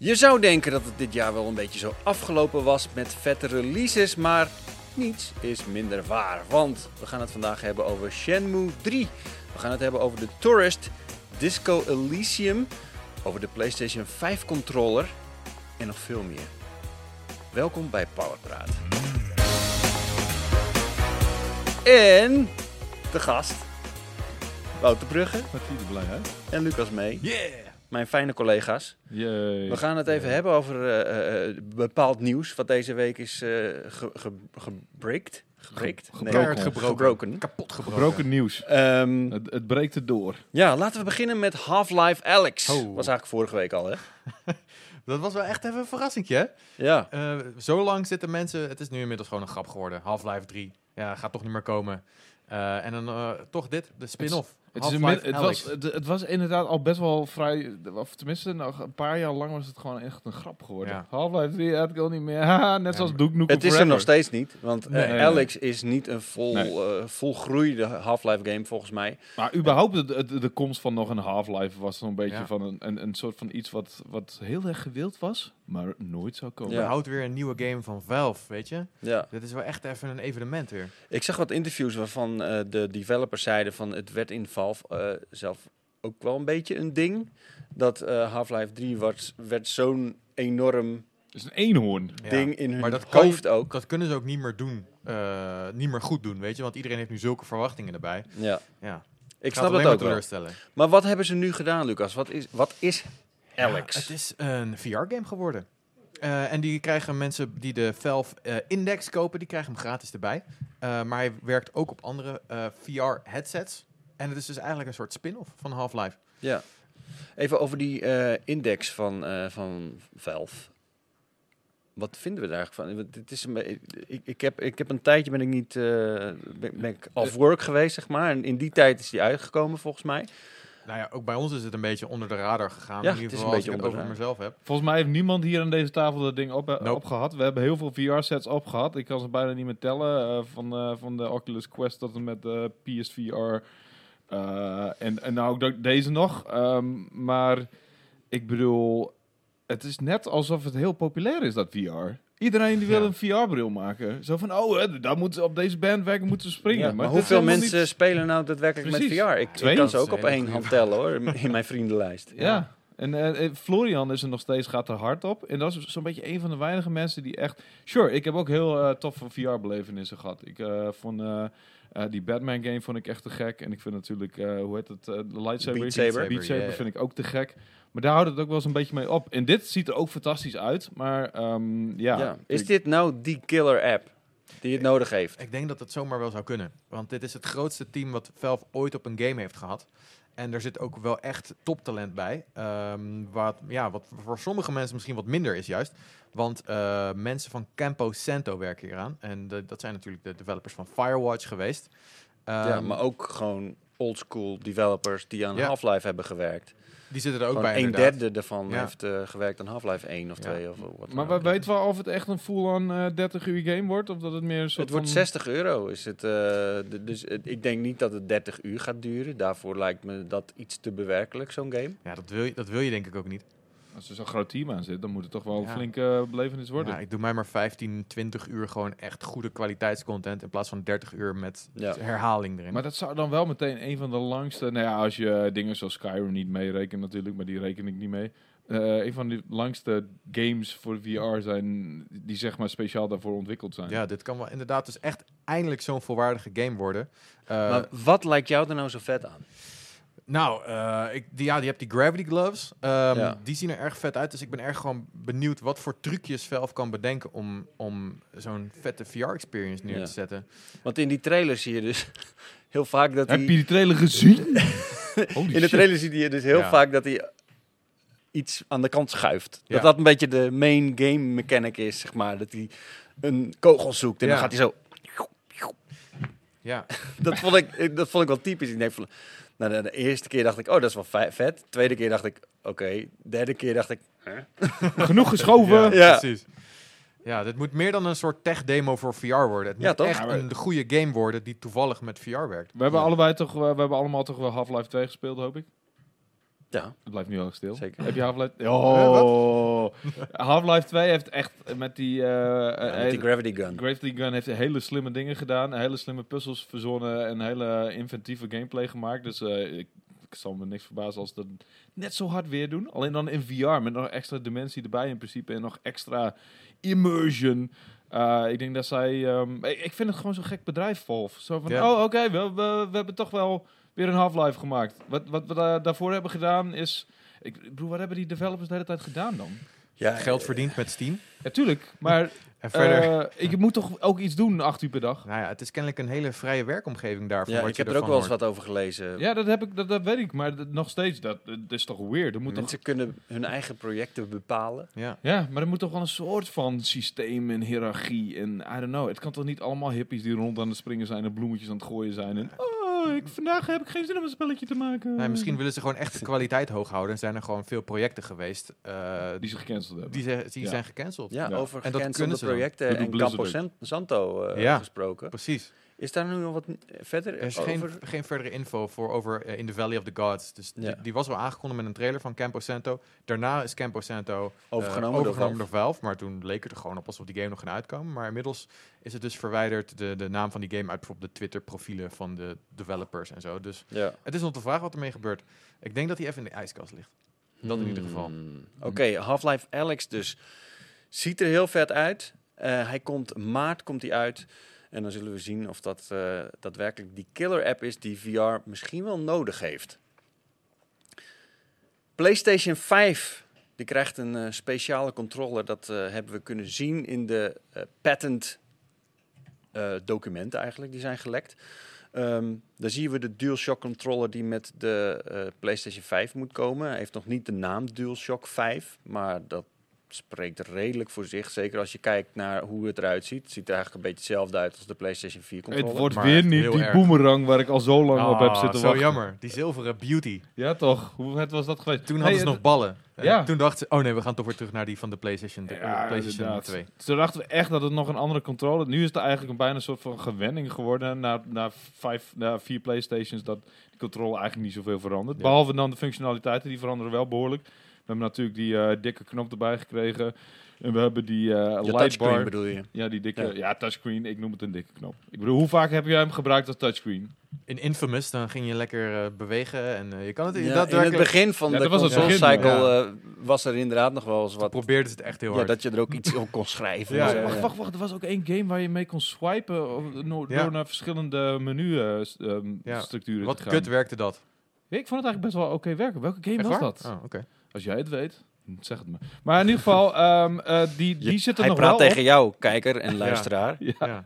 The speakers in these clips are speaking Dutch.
Je zou denken dat het dit jaar wel een beetje zo afgelopen was met vette releases, maar niets is minder waar. Want we gaan het vandaag hebben over Shenmue 3. We gaan het hebben over de Tourist, Disco Elysium, over de PlayStation 5 controller en nog veel meer. Welkom bij Powerpraat. En de gast, Wouter Brugge Wat je er blij uit? en Lucas mee. Yeah! Mijn fijne collega's. We gaan het even hebben over eh, eh, bepaald nieuws wat deze week is eh ge, ge, gebreakt. Gebreakt? Ge- Nee, gebroken. gebroken. gebroken. Kapot gebroken. Gebroken nieuws. Ehm, Het, het breekt er door. ja, laten we beginnen met Half-Life Alex. Oh. Was eigenlijk vorige week al, hè? Dat was wel echt even een verrassingje, hè? Ja. Eh, zo lang zitten mensen... Het is nu inmiddels gewoon een grap geworden. Half-Life 3. Ja, gaat toch niet meer komen. Eh, en dan eh, toch dit, de spin-off. Het, is een Half-Life min- het, was, het, het was inderdaad al best wel vrij, of tenminste nog een paar jaar lang was het gewoon echt een grap geworden. Ja. Half-Life 3, het kan niet meer. Net Ja, zoals Duke Nukem Het is er nog steeds niet, want eh, Nee, nee, nee. Alex is niet een vol, Nee. eh, volgroeide Half-Life game volgens mij. Maar überhaupt de, de, de komst van nog een Half-Life was zo'n beetje Ja. van een, een, een soort van iets wat, wat heel erg gewild was, maar nooit zou komen. Ja. Er houdt weer een nieuwe game van Valve, weet je? Ja. Dit is wel echt even een evenement weer. Ik zag wat interviews waarvan eh, de developers zeiden van het werd in Valve eh, zelf ook wel een beetje een ding. Dat eh, Half-Life 3 werd, werd zo'n enorm Het is een eenhoorn. Ja. ding in hun Maar dat kan- hoofd ook. Dat kunnen ze ook niet meer doen. eh, niet meer goed doen, weet je? Want iedereen heeft nu zulke verwachtingen erbij. Ja, Ja, ik Gaat snap maar ook wel. Maar wat hebben ze nu gedaan, Lucas? Wat is, wat is Alex? Ja, het is een VR-game geworden. Eh, en die krijgen mensen die de Valve eh, Index kopen, die krijgen hem gratis erbij. Eh, maar hij werkt ook op andere VR-headsets. En het is dus eigenlijk een soort spin-off van Half-Life. Ja. Even over die eh, index van, eh, van Valve. Wat vinden we daar eigenlijk van? Want Het is een ik, ik, heb, ik heb een tijdje ben ik niet eh, ben, ben ik off work geweest, zeg maar. En in die tijd is die uitgekomen, volgens mij. Nou ja, ook bij ons is het een beetje onder de radar gegaan. Ja, in ieder het is geval een als beetje ik het onder over de mezelf heb. Volgens mij heeft niemand hier aan deze tafel dat ding op, Nope. opgehad. We hebben heel veel VR-sets opgehad. Ik kan ze bijna niet meer tellen. eh, van, eh, van de Oculus Quest tot en met de PSVR. Eh, en, en nou ook de- deze nog. Ehm, maar ik bedoel, het is net alsof het heel populair is, dat VR. Iedereen die wil Ja. een VR-bril maken. Zo van, oh, hè, daar moeten, op deze bandwagon moeten we springen. Ja, maar maar hoeveel mensen niet- spelen nou daadwerkelijk Precies. met VR? Ik, ik Twee. kan ze ook op één hand tellen hoor, in mijn vriendenlijst. Ja. En eh, eh, Florian is er nog steeds, gaat er hard op. En dat is zo'n beetje een van de weinige mensen die echt... Sure, ik heb ook heel eh, toffe VR-belevenissen gehad. Ik eh, vond eh, die Batman-game vond ik echt te gek. En ik vind natuurlijk, eh, hoe heet het, eh, de lightsaber? Beat Saber. Beat Saber vind ik ook te gek. Maar daar houdt het ook wel eens een beetje mee op. En dit ziet er ook fantastisch uit. Maar ehm, ja... Ja. Is dit nou die killer app die het nodig heeft? Ik denk dat het zomaar wel zou kunnen. Want dit is het grootste team wat Valve ooit op een game heeft gehad. En er zit ook wel echt toptalent bij. Ehm, wat, ja, wat voor sommige mensen misschien wat minder is juist. Want eh, mensen van Campo Santo werken hier aan. En de- dat zijn natuurlijk de developers van Firewatch geweest. ja, Ehm, maar ook gewoon oldschool developers die aan Ja. Half-Life hebben gewerkt. Die zitten er ook bij een inderdaad. derde daarvan Ja. heeft eh, gewerkt aan Half-Life 1 of Ja. 2 of wat. Maar we weten wel of het echt een full-on eh 30 uur game wordt? Of dat het meer een soort Het wordt van... 60 euro. Is het, eh, dus eh, ik denk niet dat het 30 uur gaat duren. Daarvoor lijkt me dat iets te bewerkelijk, zo'n game. Ja, dat wil, je, dat wil je denk ik ook niet. Als er zo'n groot team aan zit, dan moet het toch wel een Ja. flinke belevenis worden. Ja, ik doe mij maar 15, 20 uur gewoon echt goede kwaliteitscontent. In plaats van 30 uur met Ja. herhaling erin. Maar dat zou dan wel meteen een van de langste... Nou ja, als je dingen zoals Skyrim niet meerekent natuurlijk, maar die reken ik niet mee. Eh, een van de langste games voor VR zijn, die zeg maar speciaal daarvoor ontwikkeld zijn. Ja, dit kan wel inderdaad dus echt eindelijk zo'n volwaardige game worden. Eh, maar wat lijkt jou er nou zo vet aan? Nou, eh, ik, die, ja, die hebt die Gravity Gloves. Ehm, Ja. Die zien er erg vet uit. Dus ik ben erg gewoon benieuwd wat voor trucjes Valve kan bedenken om, om zo'n vette VR-experience neer Ja. te zetten. Want in die trailer zie je dus heel vaak dat Heb je hij... die trailer gezien? In de trailer zie je dus heel Ja. vaak dat hij iets aan de kant schuift. Ja. Dat dat een beetje de main game mechanic is, zeg maar. Dat hij een kogel zoekt en Ja. dan gaat hij zo... Ja, Dat vond ik, dat vond ik wel typisch. Ik denk van, nou, de, de eerste keer dacht ik, oh, dat is wel ve- vet. Tweede keer dacht ik, oké. Derde keer dacht ik, Genoeg geschoven. Ja. precies. Ja, dit moet meer dan een soort tech-demo voor VR worden. Het moet Ja, toch? echt Ja, maar- een goede game worden die toevallig met VR werkt. We hebben Ja. allebei toch, we hebben allemaal toch wel Half-Life 2 gespeeld, hoop ik. Ja, Het blijft nu al stil. Zeker. Heb je Half-Life? Eh, Oh. Half-Life 2 heeft echt met die... eh, Ja, eh, met die Gravity Gun. Gravity Gun heeft hele slimme dingen gedaan. Hele slimme puzzels verzonnen. En hele inventieve gameplay gemaakt. Dus eh, ik, ik zal me niks verbazen als ze dat net zo hard weer doen. Alleen dan in VR met nog extra dimensie erbij in principe. En nog extra immersion. Eh, ik denk dat zij... ehm, ik, ik vind het gewoon zo'n gek bedrijf, Valve. Zo van, Ja. oh oké, we, we, we hebben toch wel weer een Half-Life gemaakt. Wat, wat we da- daarvoor hebben gedaan is... Ik ik bedoel, wat hebben die developers de hele tijd gedaan dan? Ja, Geld verdiend met Steam. Ja, tuurlijk. Maar En verder, eh, ik moet toch ook iets doen, acht uur per dag? nou ja, het is kennelijk een hele vrije werkomgeving daarvan. Ja, wat ik je heb er ook wel eens wat over gelezen. Ja, dat, heb ik, dat, dat weet ik. Maar dat- nog steeds, dat, dat is toch weird? Er moet toch, Mensen kunnen hun eigen projecten bepalen. Ja. ja, maar er moet toch wel een soort van systeem en hiërarchie en I don't know. Het kan toch niet allemaal hippies die rond aan het springen zijn en bloemetjes aan het gooien zijn en oh, ik, vandaag heb ik geen zin om een spelletje te maken. Nee, misschien willen ze gewoon echt de kwaliteit hoog houden. En zijn er gewoon veel projecten geweest eh, die ze gecanceld hebben. die, ze, die Ja. zijn gecanceld. Ja, Ja. over En dat gecancelde kunnen ze dan. projecten en Campo. San- Santo eh, Ja. gesproken. Precies. Is daar nu nog wat verder Er is over? geen, geen verdere info voor over eh, In the Valley of the Gods. Dus Ja. die, die was wel aangekondigd met een trailer van Campo Santo. Daarna is Campo Santo eh, Overgenomen door overgenomen door Valve. Maar toen leek het er gewoon op alsof die game nog ging uitkomen. Maar inmiddels is het dus verwijderd, de, de naam van die game uit bijvoorbeeld de Twitter-profielen van de developers en zo. Dus Ja. het is nog de vraag wat ermee gebeurt. Ik denk dat hij even in de ijskast ligt. Dat in ieder geval. Hmm. Oké, Half-Life Alex dus. Ziet er heel vet uit. Eh, hij komt maart komt hij uit. En dan zullen we zien of dat eh, daadwerkelijk die killer app is die VR misschien wel nodig heeft. PlayStation 5 die krijgt een eh, speciale controller. Dat eh, hebben we kunnen zien in de patent documenten eigenlijk. Die zijn gelekt. Ehm daar zien we de DualShock controller die met de PlayStation 5 moet komen. Hij heeft nog niet de naam DualShock 5, maar dat spreekt redelijk voor zich. Zeker als je kijkt naar hoe het eruit ziet. Het ziet er eigenlijk een beetje hetzelfde uit als de PlayStation 4 controller. het wordt maar weer niet die erg. boomerang waar ik al zo lang op heb Ah, zitten zo wachten. jammer. Die zilveren beauty. Ja toch? Hoe vet was dat geweest? Toen Hey, hadden ze het- nog ballen. En Ja. Toen dachten ze, oh nee, we gaan toch weer terug naar die van de PlayStation, de, Ja, PlayStation inderdaad. 2. Toen dachten we echt dat het nog een andere controller... Nu is het eigenlijk een bijna een soort van gewenning geworden... na, na, vijf, na vier Playstations dat die controller eigenlijk niet zoveel verandert. Ja. Behalve dan de functionaliteiten, die veranderen wel behoorlijk. We hebben natuurlijk die eh, dikke knop erbij gekregen. En we hebben die eh Je touchscreen lightbar. bedoel je? Ja, die dikke... Ja. Ja. touchscreen. Ik noem het een dikke knop. Ik bedoel, hoe vaak heb jij hem gebruikt als touchscreen? In Infamous, dan ging je lekker eh, bewegen en eh, je kan het Ja, in het begin van Ja, de dat was het console begin, cycle ja. eh, was er inderdaad nog wel eens wat... probeerde ze het echt heel Ja, hard. dat je er ook iets op kon schrijven. Ja, wacht, wacht, wacht. Er was ook één game waar je mee kon swipen... door naar verschillende menu-structuren structuren Wat te gaan. kut werkte dat. Ik vond het eigenlijk best wel oké werken. Welke game Echt was waar? dat? Oh, oké. Als jij het weet, zeg het me. Maar in ieder geval, ehm, eh, die, Je- die zit er Hij nog praat wel tegen jou, kijker en luisteraar. Ja. Ja.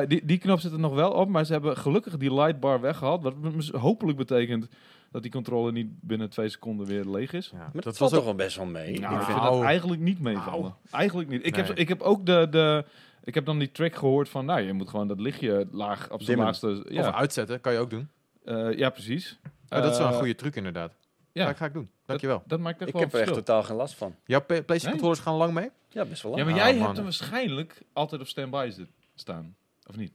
Eh, die, die knop zit er nog wel op, maar ze hebben gelukkig die lightbar weggehaald. Wat hopelijk betekent dat die controller niet binnen twee seconden weer leeg is. Ja. Maar Dat dat was valt ook toch wel best wel mee. Nou, Ik vind- dat eigenlijk niet meevallen. Eigenlijk niet. Ik, heb, ik heb ook de, de... Ik heb dan die track gehoord van, nou, je moet gewoon dat lichtje laag op zijn laagste... Of uitzetten, kan je ook doen. Eh, ja precies. Oh, dat is wel een Eh, goede truc inderdaad. Ja, Ja, ga ik doen. Dankjewel. dat maakt echt ik wel heb er echt totaal geen last van. Jouw PlayStation Nee? controllers gaan lang mee? Ja, best wel lang. Ja, maar jij man. hebt hem waarschijnlijk altijd op standby staan. Of niet?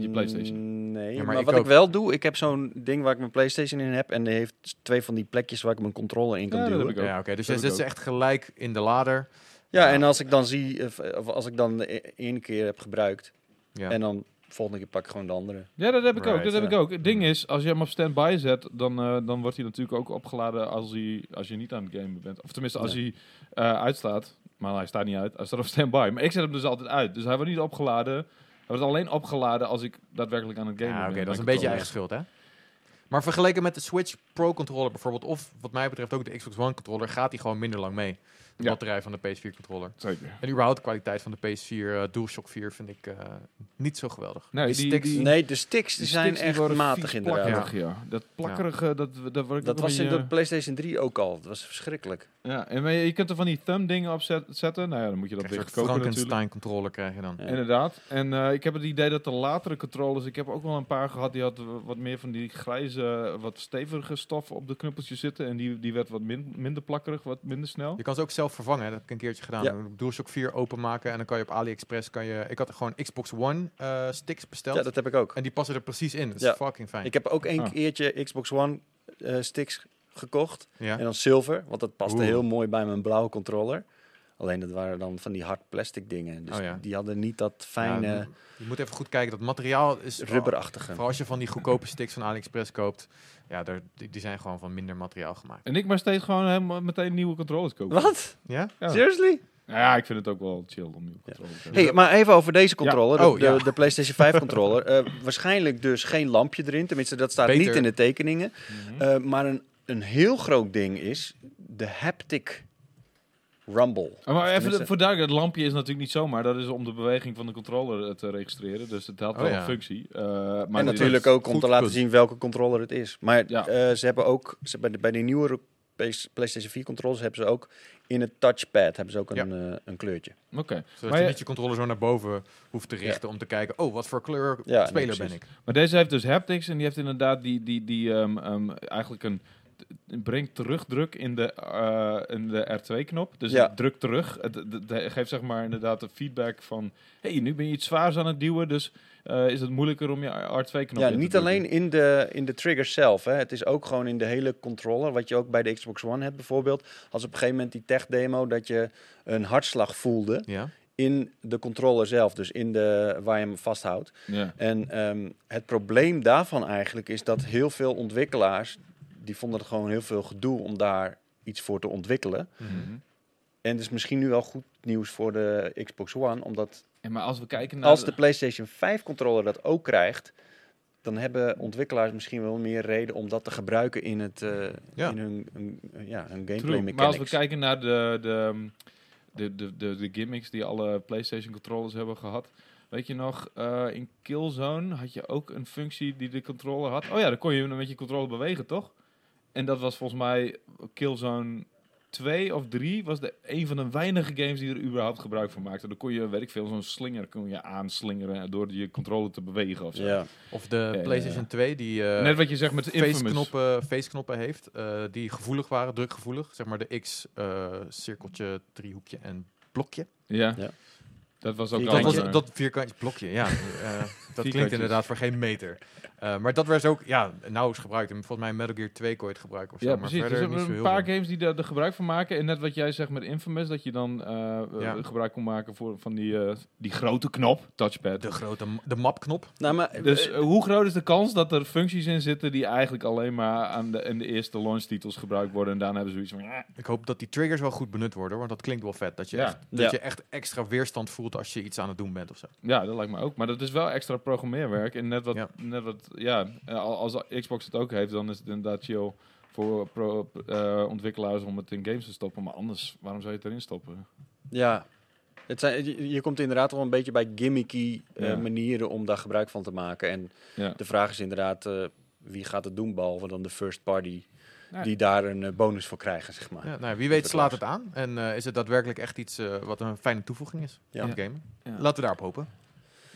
je PlayStation. Mm, Nee, Ja, maar maar, ik wat ook. ik wel doe, ik heb zo'n ding waar ik mijn PlayStation in heb en die heeft twee van die plekjes waar ik mijn controller in kan Ja, dat duwen. heb ik ook. Ja, oké. Dus Dat jij zet ze echt gelijk in de lader. Ja, Ja. en als ik dan zie, of als ik dan de e- ene keer heb gebruikt Ja. en dan volgende keer pak ik gewoon de andere. Ja, dat heb ik ook. Dat heb ik ook. Het ding is, als je hem op standby zet, dan, eh, dan wordt hij natuurlijk ook opgeladen als, hij, als je niet aan het gamen bent. Of tenminste, als Ja. hij eh, uitstaat. Maar hij staat niet uit. Hij staat op standby. Maar ik zet hem dus altijd uit. Dus hij wordt niet opgeladen. Hij wordt alleen opgeladen als ik daadwerkelijk aan het gamen Ja, ben. oké, dat is een beetje eigen schuld, hè? Maar vergeleken met de Switch Pro controller bijvoorbeeld, of wat mij betreft ook de Xbox One controller, gaat die gewoon minder lang mee. De Ja. batterij van de PS4 controller. Zeker. En überhaupt de kwaliteit van de PS4 eh, DualShock 4 vind ik eh, niet zo geweldig. Nee, die- sticks- die- Nee, de sticks die zijn sticks echt matig inderdaad. plakkerig, ja. Dat plakkerige, dat, dat Dat was in de PlayStation 3 ook al. Dat was verschrikkelijk. Ja, en je je kunt er van die thumb dingen op zet- zetten. Nou ja, dan moet je dat weer kopen natuurlijk. Frankenstein controller krijg je dan. Ja. Inderdaad. En eh, ik heb het idee dat de latere controllers... Ik heb ook wel een paar gehad die had wat meer van die grijze, wat stevige stof op de knuppeltjes zitten. En die, die werd wat min- minder plakkerig, wat minder snel. Je kan ze ook zelf vervangen, hè. dat heb ik een keertje gedaan. Ja. DualShock 4 openmaken en dan kan je op AliExpress... Kan je, ik had gewoon Xbox One eh, sticks besteld Ja, dat heb ik ook. en die passen er precies in. Dat is Ja. fucking fijn. Ik heb ook één Ah. keertje Xbox One eh, sticks gekocht. Ja. En dan zilver, want dat paste Oeh. heel mooi bij mijn blauwe controller. Alleen dat waren dan van die hard plastic dingen. Dus Oh ja. die hadden niet dat fijne, Ja, je moet even goed kijken. Dat materiaal is... rubberachtige. Vooral als je van die goedkope sticks van AliExpress koopt. Ja, daar, die, zijn gewoon van minder materiaal gemaakt. En ik maar steeds gewoon helemaal meteen nieuwe controllers kopen. Wat? Ja? Ja. Seriously? Ja, ik vind het ook wel chill om nieuwe controllers te hebben. Hey, maar even over deze controller, de, Oh, ja. de, de PlayStation 5 controller. Eh, waarschijnlijk dus geen lampje erin, tenminste dat staat Beter. niet in de tekeningen. Eh, maar een, een heel groot ding is de haptic rumble. Ah, Maar even Tenminste- voor duidelijk, het lampje is natuurlijk niet zomaar. Dat is om de beweging van de controller eh, te registreren. Dus het had Oh, wel ja. een functie. Eh, maar en natuurlijk ook om te laten punt. zien welke controller het is. Maar Ja. eh, ze hebben ook, ze, bij, de, bij de nieuwere PS PlayStation 4 controllers hebben ze ook in het touchpad hebben ze ook Ja. een, een kleurtje. Oké. Zodat Maar je niet je controller zo naar boven hoeft te richten om te kijken... Oh, wat voor kleur Ja, nee, speler ben ik? Maar deze heeft dus haptics en die heeft inderdaad die, die, die ehm, ehm, eigenlijk een brengt terugdruk in de, eh, in de R2-knop. Dus Ja. het drukt terug. Het, het- het geeft zeg maar inderdaad de feedback van... hey, nu ben je iets zwaars aan het duwen, dus eh, is het moeilijker om je R2-knop Ja, in te niet alleen in de, in de trigger zelf. Hè. Het is ook gewoon in de hele controller. Wat je ook bij de Xbox One hebt bijvoorbeeld. Als op een gegeven moment die tech demo dat je een hartslag voelde Ja? in de controller zelf. Dus in de, waar je hem vasthoudt. Ja. En ehm, het probleem daarvan eigenlijk is dat heel veel ontwikkelaars... die vonden het gewoon heel veel gedoe om daar iets voor te ontwikkelen. Mhm. En het is misschien nu wel goed nieuws voor de Xbox One. Omdat En maar als we kijken naar... als de PlayStation 5 controller dat ook krijgt... dan hebben ontwikkelaars misschien wel meer reden om dat te gebruiken in, het, eh, Ja. in hun, hun- ja, hun True. gameplay Maar als we kijken naar de, de, de, de, de, de gimmicks die alle PlayStation controllers hebben gehad. Weet je nog, eh, in Killzone had je ook een functie die de controller had. Oh ja, dan kon je met je controller bewegen, toch? En dat was volgens mij Killzone 2 of 3 was de een van de weinige games die er überhaupt gebruik van maakten. Dan kon je, weet ik veel, zo'n slinger kon je aanslingeren door je controller te bewegen of zo. Ja. Of de ja, PlayStation 2 die eh, Net wat je zegt met face-knoppen, face-knoppen heeft, eh, die gevoelig waren, drukgevoelig. Zeg maar de X, eh, cirkeltje, driehoekje en blokje. Ja. Ja. Dat was ook Dat was eh, dat vierkantje blokje, ja. Eh, dat klinkt inderdaad voor geen meter. Eh, maar dat werd ook, ja, nauwelijks gebruikt. En volgens mij Metal Gear 2 kon je het gebruiken of zo. Ja, maar precies. Er verder zijn niet zo een heel paar veel. games die er, er gebruik van maken. En net wat jij zegt met Infamous, dat je dan eh, Ja. eh, gebruik kon maken voor, van die, eh, die grote knop, touchpad. De grote, de mapknop. Nou, maar, Dus hoe groot is de kans dat er functies in zitten die eigenlijk alleen maar aan de, in de eerste launchtitels gebruikt worden en daarna hebben ze zoiets van... "Ja, Ik hoop dat die triggers wel goed benut worden, want dat klinkt wel vet. Dat je, Ja. echt, dat Ja. je echt extra weerstand voelt als je iets aan het doen bent of zo. Ja, dat lijkt me ook. Maar dat is wel extra programmeerwerk. En net wat, Ja. net wat ja, eh, al- als Xbox het ook heeft, dan is het inderdaad chill voor pro, eh, ontwikkelaars om het in games te stoppen. Maar anders, waarom zou je het erin stoppen? ja, het zijn, je, je komt inderdaad wel een beetje bij gimmicky eh, Ja. manieren om daar gebruik van te maken. En Ja. de vraag is inderdaad, eh, wie gaat het doen, behalve dan de first party... Ja. die daar een bonus voor krijgen, zeg maar. Ja, nou, wie weet slaat het aan. En is het daadwerkelijk echt iets wat een fijne toevoeging is Ja. aan het gamen. Ja. Laten we daarop hopen.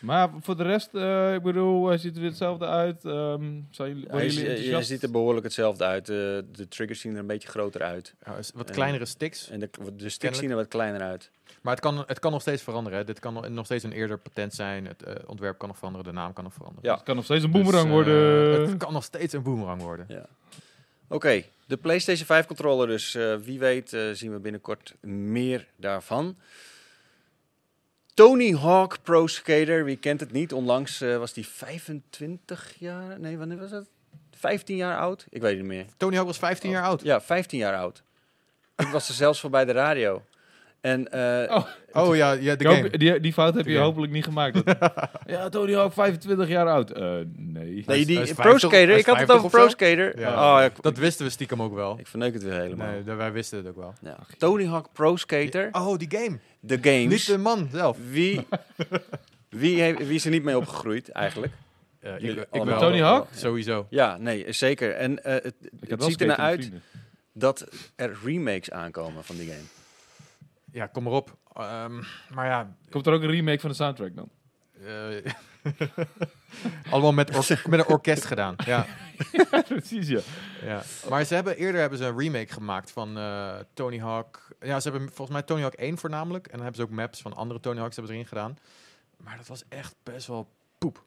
Maar voor de rest, eh, ik bedoel, hij ziet er weer hetzelfde uit. Ehm zijn jullie, worden Hij, jullie zi- je enthousiast? ziet er behoorlijk hetzelfde uit. Eh, de triggers zien er een beetje groter uit. Ja, wat kleinere sticks. En de, de sticks Kennelijk. zien er wat kleiner uit. Maar het kan, het kan nog steeds veranderen. Hè. Dit kan nog- steeds een eerder patent zijn. Het eh, ontwerp kan nog veranderen. De naam kan nog veranderen. Ja. Het kan nog steeds een Dus, boemerang worden. het kan nog steeds een boomerang worden. Oké, de PlayStation 5 controller dus. eh, wie weet zien we binnenkort meer daarvan. Tony Hawk Pro Skater, wie kent het niet? Onlangs eh, was die 25 jaar... Nee, wanneer was het? 15 jaar oud? Ik weet het niet meer. Tony Hawk was 15 jaar oud. Ja, 15 jaar oud. Ik was er zelfs voor bij de radio. En eh, Oh, Oh ja, ja de game. die, die fout heb je game. hopelijk niet gemaakt. Dat- ja, Tony Hawk, 25 jaar oud. Eh, nee. nee, Hij is- die hij is Pro 50 Skater, ik had het 50 over Pro? Skater. Ja. Oh, ik, Dat wisten we stiekem ook wel. ik verneuk het weer helemaal. Nee, dat- wij wisten het ook wel. Ja. Tony Hawk Pro Skater, Oh, die game. de Niet games. de man zelf. Wie, wie, heeft, wie is er niet mee opgegroeid eigenlijk? Eh, ik, ik allemaal. wel. Tony Hawk? Sowieso. Ja, nee, zeker. En eh, het, het ziet ernaar uit vrienden. dat er remakes aankomen van die game. Ja, kom maar op. Ehm, maar ja, Komt er ook een remake van de soundtrack dan? eh, allemaal met, met een orkest gedaan. Ja, Precies, ja. ja. Maar ze hebben, eerder hebben ze een remake gemaakt van eh, Tony Hawk. Ja, ze hebben volgens mij Tony Hawk 1 voornamelijk. En dan hebben ze ook maps van andere Tony Hawks hebben ze erin gedaan. Maar dat was echt best wel poep.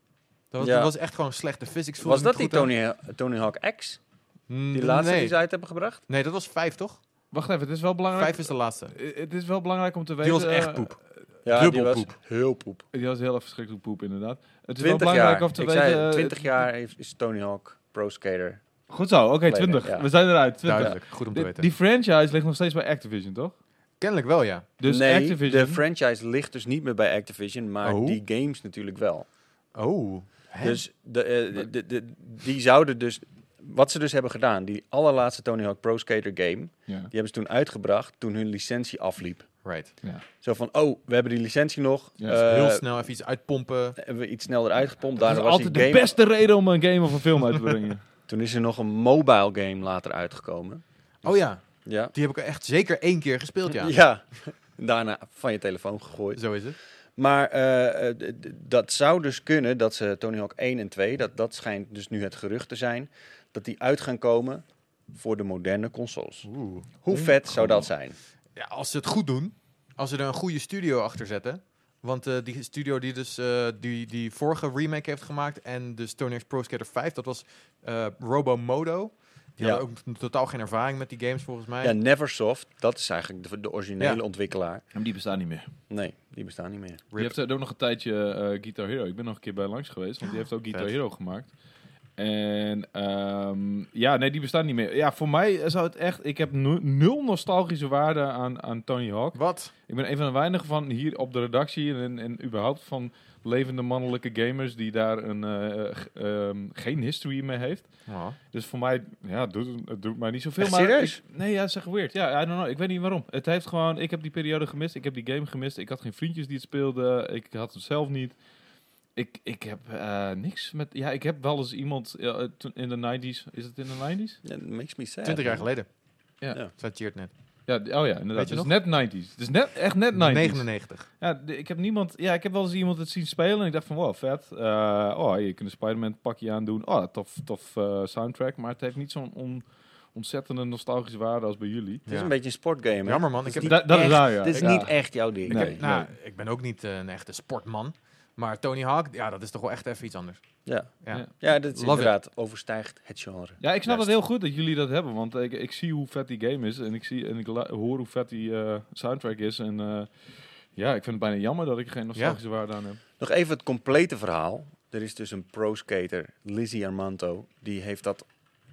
Dat was, Ja. dat was echt gewoon slechte physics. Was dat niet die goed aan. Tony, Tony Hawk X? Die laatste nee. die ze uit hebben gebracht? Nee, dat was vijf, toch? Wacht even, het is wel belangrijk. Vijf is de laatste. Eh, Het is wel belangrijk om te Die weten. was echt eh, poep. Ja, Dubbel die was poep. heel poep. Die was heel erg verschrikkelijk poep, inderdaad. Het is wel 20 belangrijk jaar. om te Ik weten. zei, eh, 20 jaar heeft, is Tony Hawk pro skater. Goed zo, oké, geleden, 20. ja. We zijn eruit. 20. Duidelijk. Goed om te Die, weten. die franchise ligt nog steeds bij Activision, toch? Kennelijk wel, ja. Dus nee, Activision. de franchise ligt dus niet meer bij Activision, maar Oh. die games natuurlijk wel. Oh. Dus de, de, de, de- die zouden dus... Wat ze dus hebben gedaan, die allerlaatste Tony Hawk Pro Skater game... ja. die hebben ze toen uitgebracht toen hun licentie afliep. Right. Ja. Zo van, oh, we hebben die licentie nog. Ja, eh, Heel snel even iets uitpompen. Hebben we iets sneller uitgepompt. Dat is was altijd die de beste reden om een game of een film uit te brengen. Toen is er nog een mobile game later uitgekomen. Oh ja, Ja. die heb ik echt zeker één keer gespeeld, ja. Ja. Daarna van je telefoon gegooid. Zo is het. Maar eh, eh, dat zou dus kunnen dat ze Tony Hawk 1 en 2, dat, dat schijnt dus nu het gerucht te zijn, dat die uit gaan komen voor de moderne consoles. Oeh. Hoe vet zou dat zijn? Ja, als ze het goed doen, als ze er een goede studio achter zetten. Want eh, die studio die dus eh, die, die vorige remake heeft gemaakt en dus Tony Hawk's Pro Skater 5, dat was eh Robomodo. Die Ja. hadden ook totaal geen ervaring met die games volgens mij. Ja, Neversoft, dat is eigenlijk de, de originele Ja. ontwikkelaar. Maar die bestaan niet meer. Nee, die bestaan niet meer. Die heeft ook nog een tijdje eh, Guitar Hero. Ik ben nog een keer bij langs geweest, want die heeft ook Guitar Vet. Hero gemaakt. En ehm, ja, nee, die bestaan niet meer. Ja, voor mij zou het echt... Ik heb nu- nul nostalgische waarde aan, aan Tony Hawk. Wat? Ik ben een van de weinigen van hier op de redactie en, en überhaupt van levende mannelijke gamers die daar een, eh, g- ehm, geen history mee heeft. Ja. Dus voor mij, ja, het doet, het doet mij niet zoveel. Echt maar serieus? ik- nee, ja, echt weird. Ja, I don't know. Ik weet niet waarom. Het heeft gewoon, ik heb die periode gemist. Ik heb die game gemist. Ik had geen vriendjes die het speelden. Ik had het zelf niet. Ik, ik heb eh, niks met, ja, ik heb wel eens iemand eh, toen in de 90s, is het in de 90s? Ja, that makes me sad. 20 jaar geleden. Ja. Ja. Zei Cheert net. Ja, oh ja, inderdaad. Het is net 90s. Het is net, echt net 90s. 99. Ja, ik heb niemand. Ja, ik heb wel eens iemand het zien spelen en ik dacht van wow, vet. Eh, oh, je kunt een Spider-Man pakje aandoen. Oh, tof, tof eh, soundtrack. Maar het heeft niet zo'n on- ontzettende nostalgische waarde als bij jullie. Het is Ja. een beetje een sportgame. Jammer man. Het Ik is heb, niet Dat- dat is echt- waar, ja. Dit is Ja. niet echt jouw ding. ik, Nee, heb, nou, ik ben ook niet een echte sportman. Maar Tony Hawk, ja, dat is toch wel echt even iets anders. Ja. Ja. Ja. ja, dat is Love inderdaad overstijgt het genre. Ja, ik snap het heel goed dat jullie dat hebben, want ik, ik zie hoe vet die game is en ik, zie, en ik hoor hoe vet die eh, soundtrack is. En eh, ja, ik vind het bijna jammer dat ik geen nostalgische waarde aan heb. Nog even het complete verhaal. Er is dus een pro-skater, Lizzie Armanto. Die heeft dat